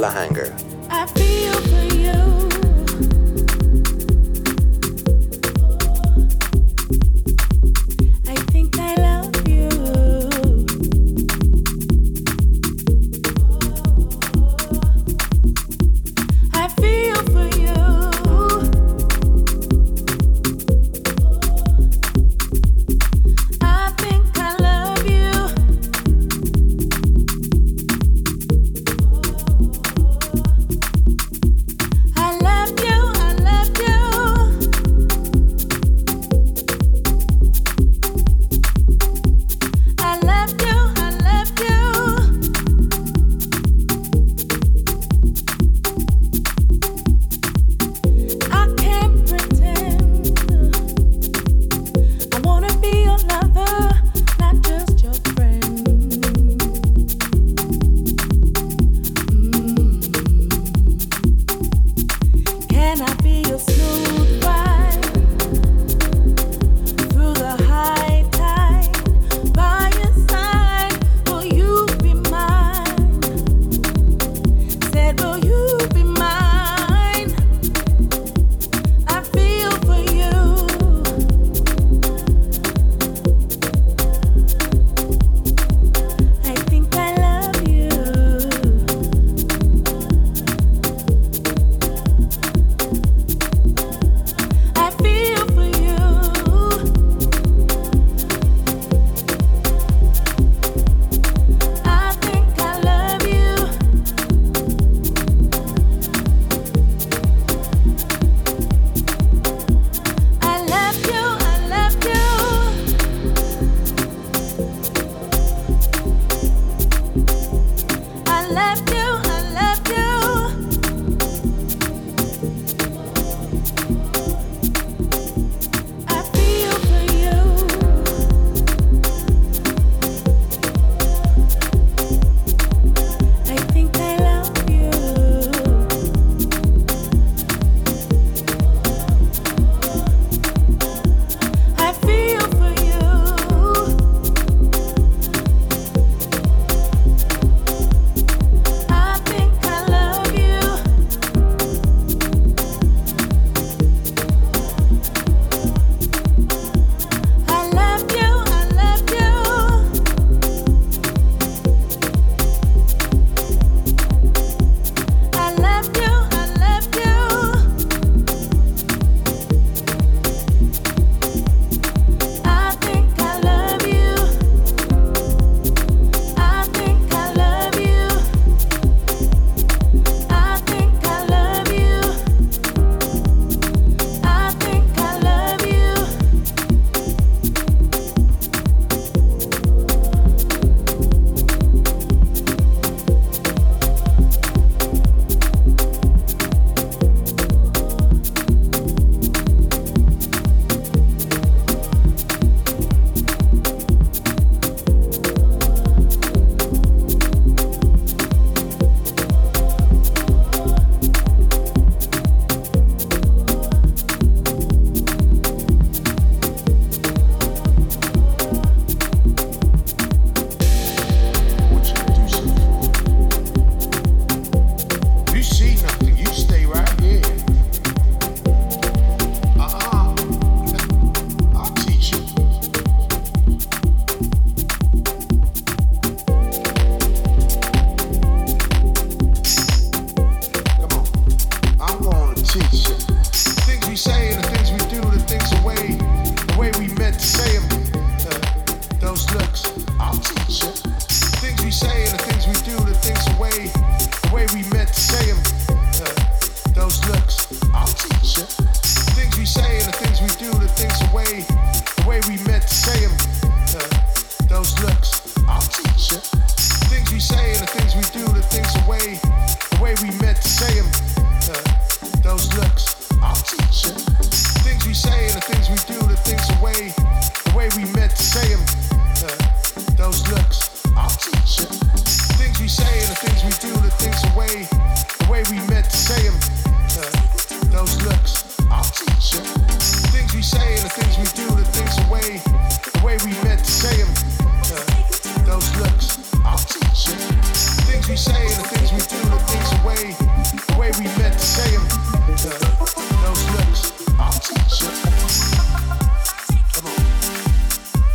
Flying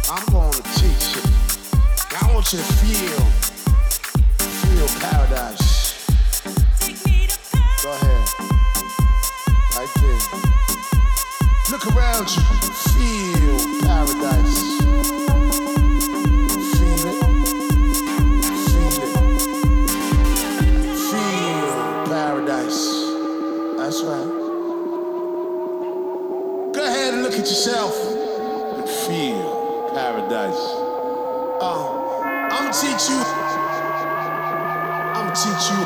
I'm going to teach you. I want you to feel, feel paradise. Go ahead. Right there. Look around you. Feel paradise. That's right. Go ahead and look at yourself paradise. Uh, I'm teach you. I'm teach you.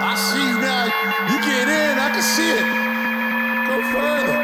I see you now. You get in. I can see it. Go further.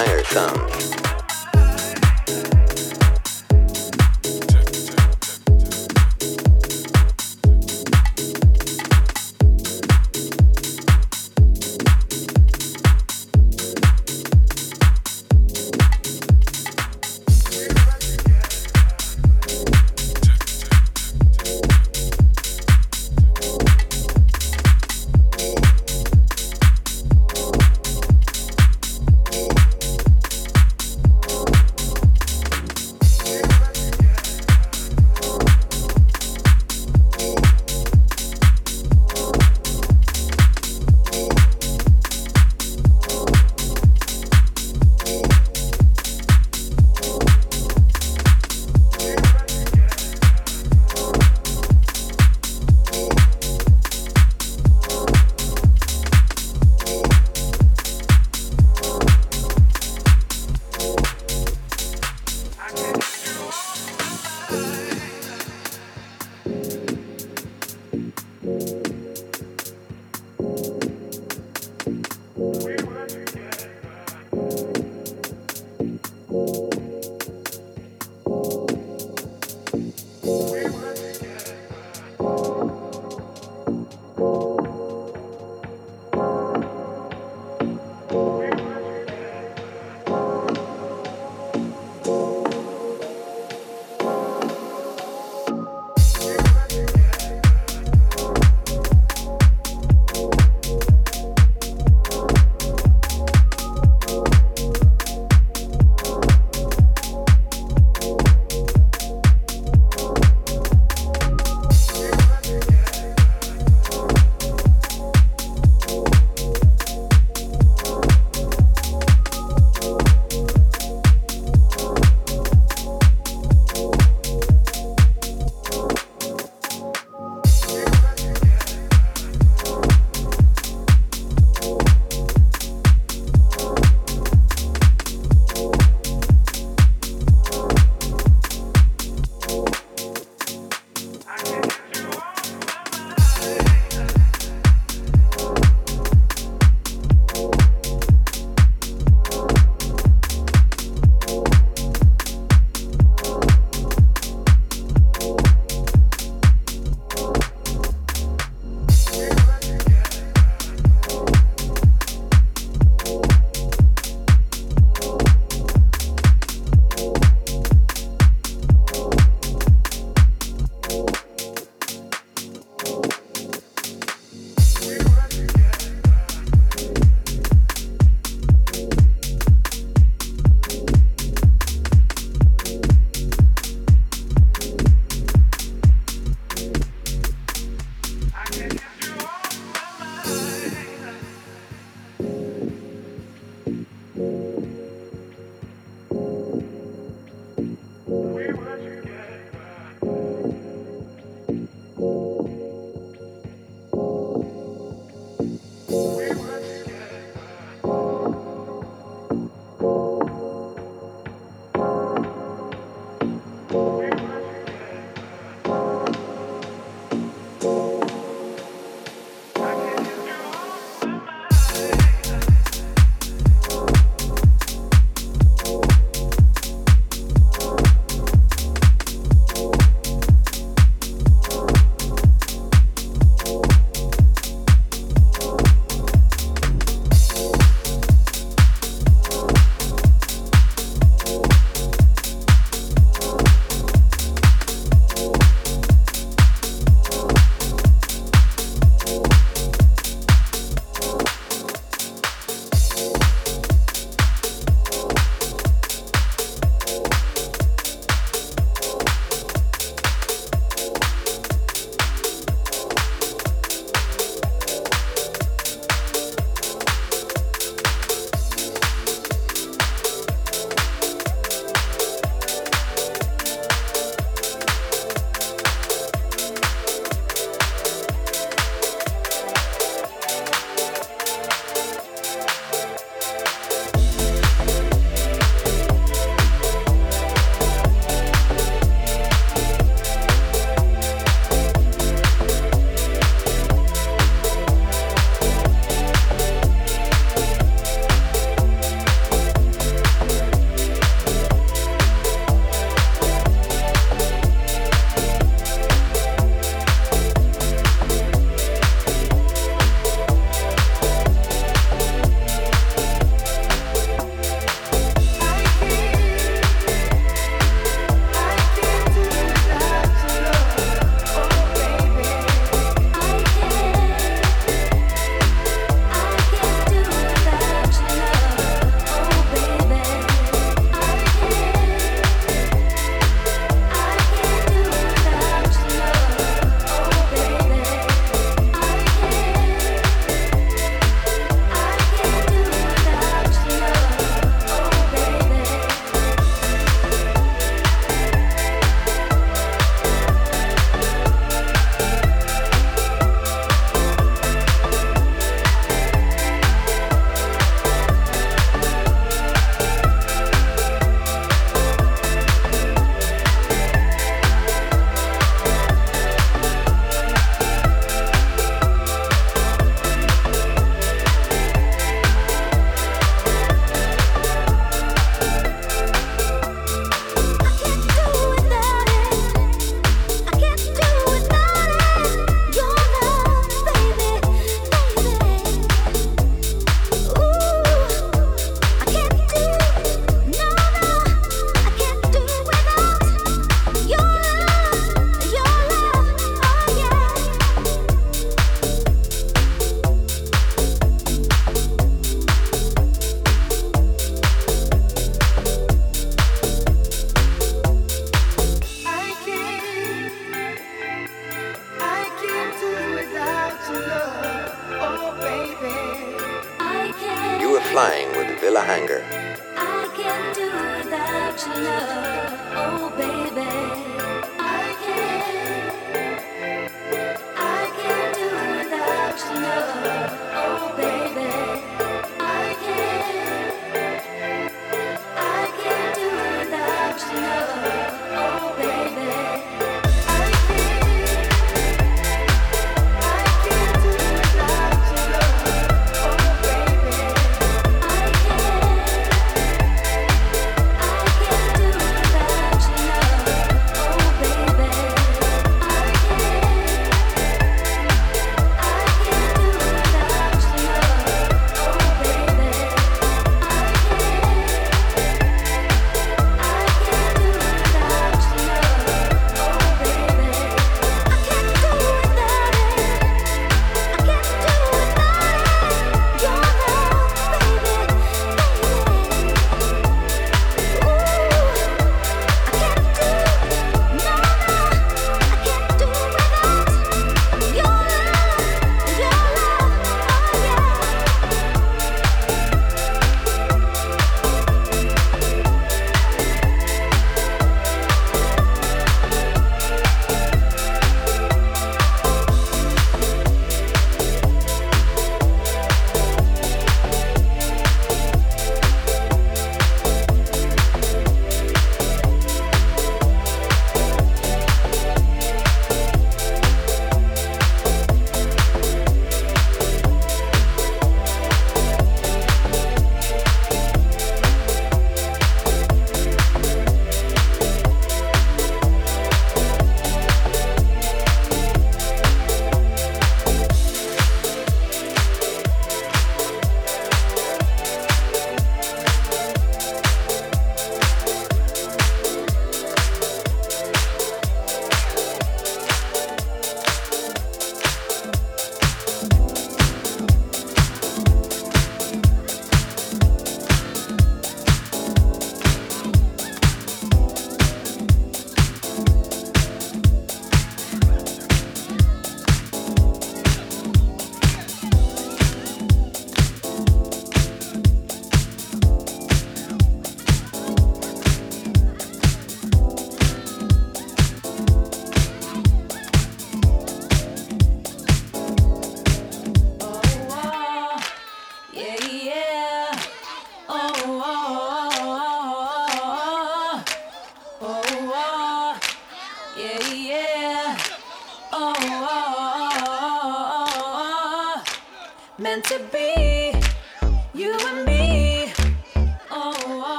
Higher sums.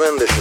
Ladies and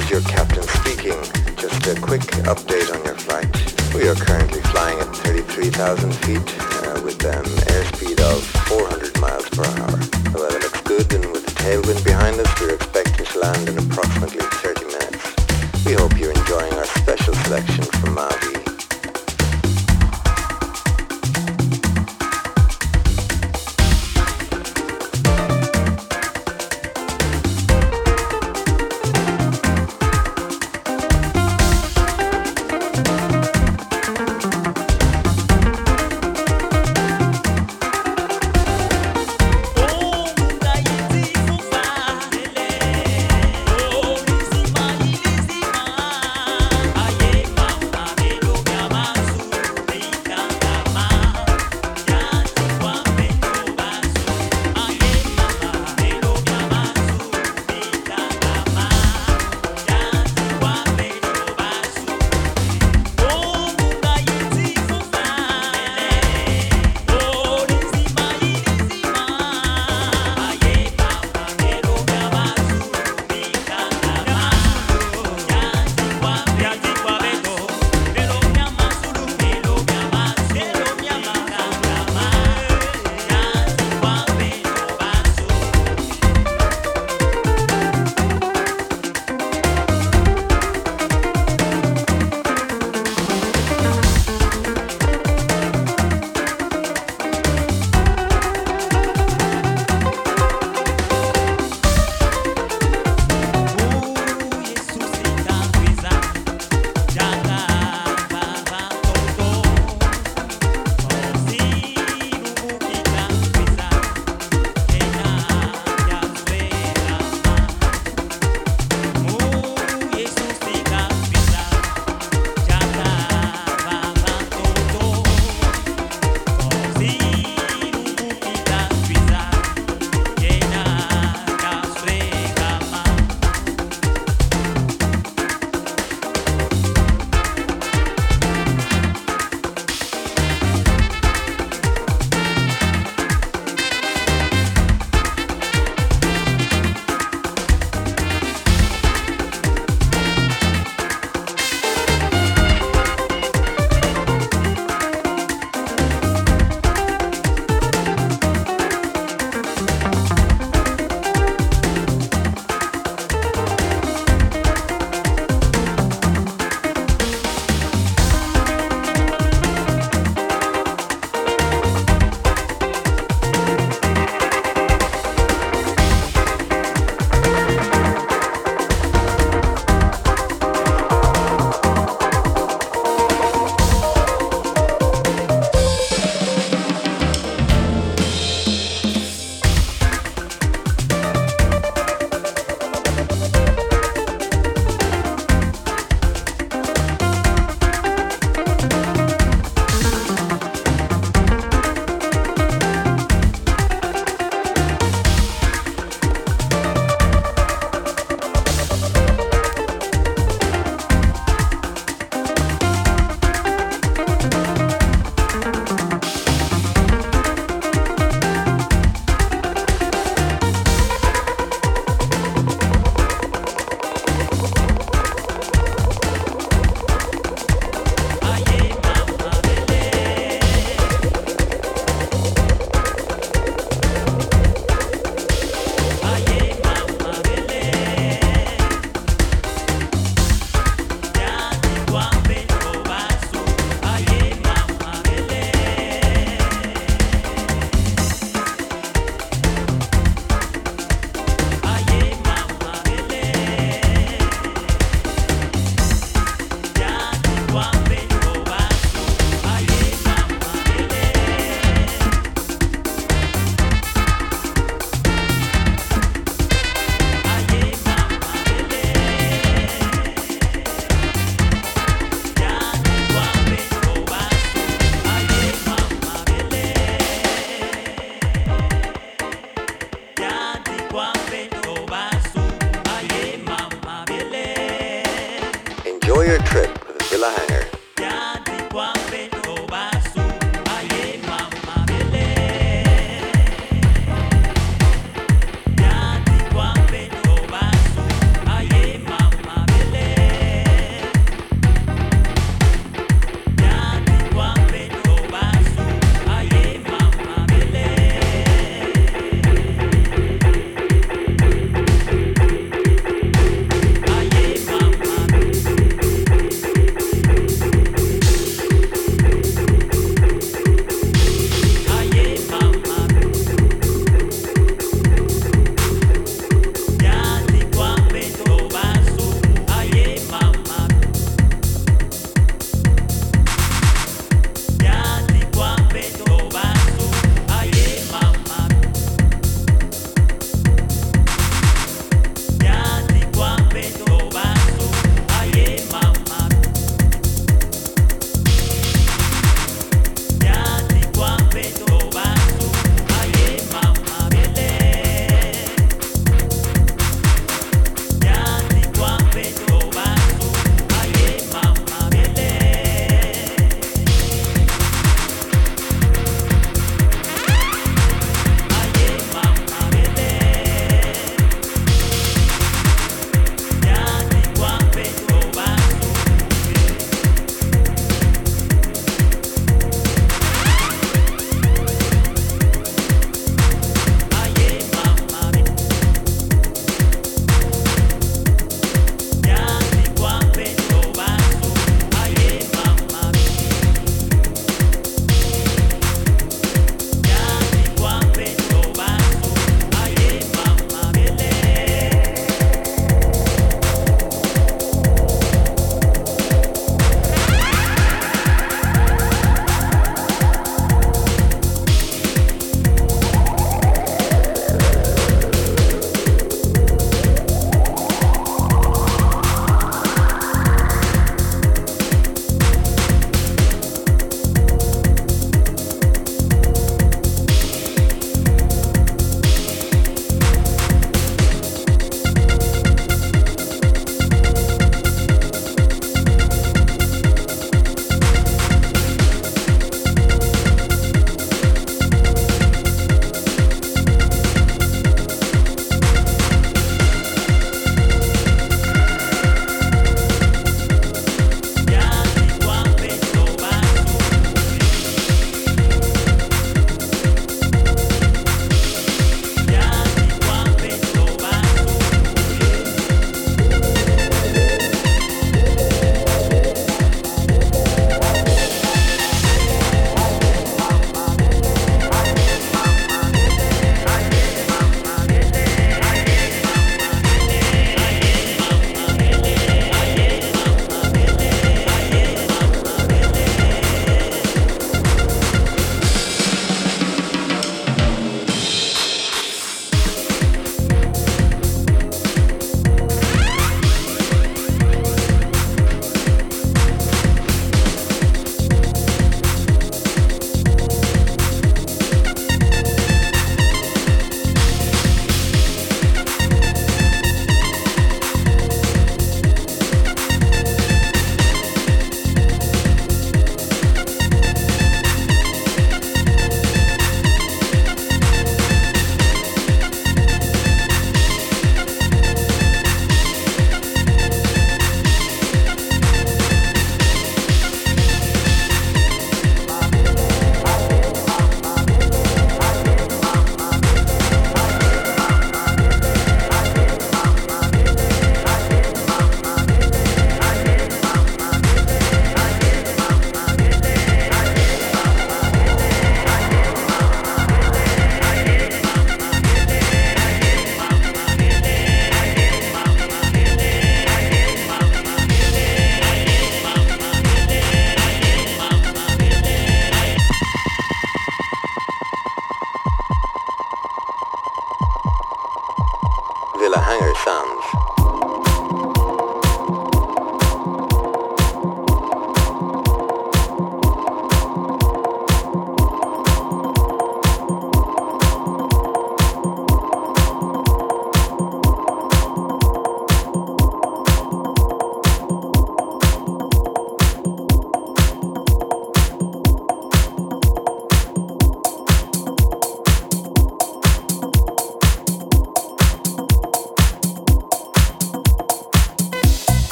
Villa Hanger sounds.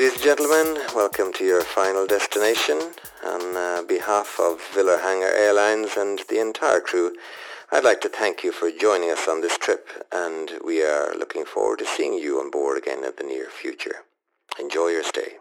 Ladies and gentlemen, welcome to your final destination. On uh, behalf of Villa Hanger Airlines and the entire crew, I'd like to thank you for joining us on this trip, and we are looking forward to seeing you on board again in the near future. Enjoy your stay.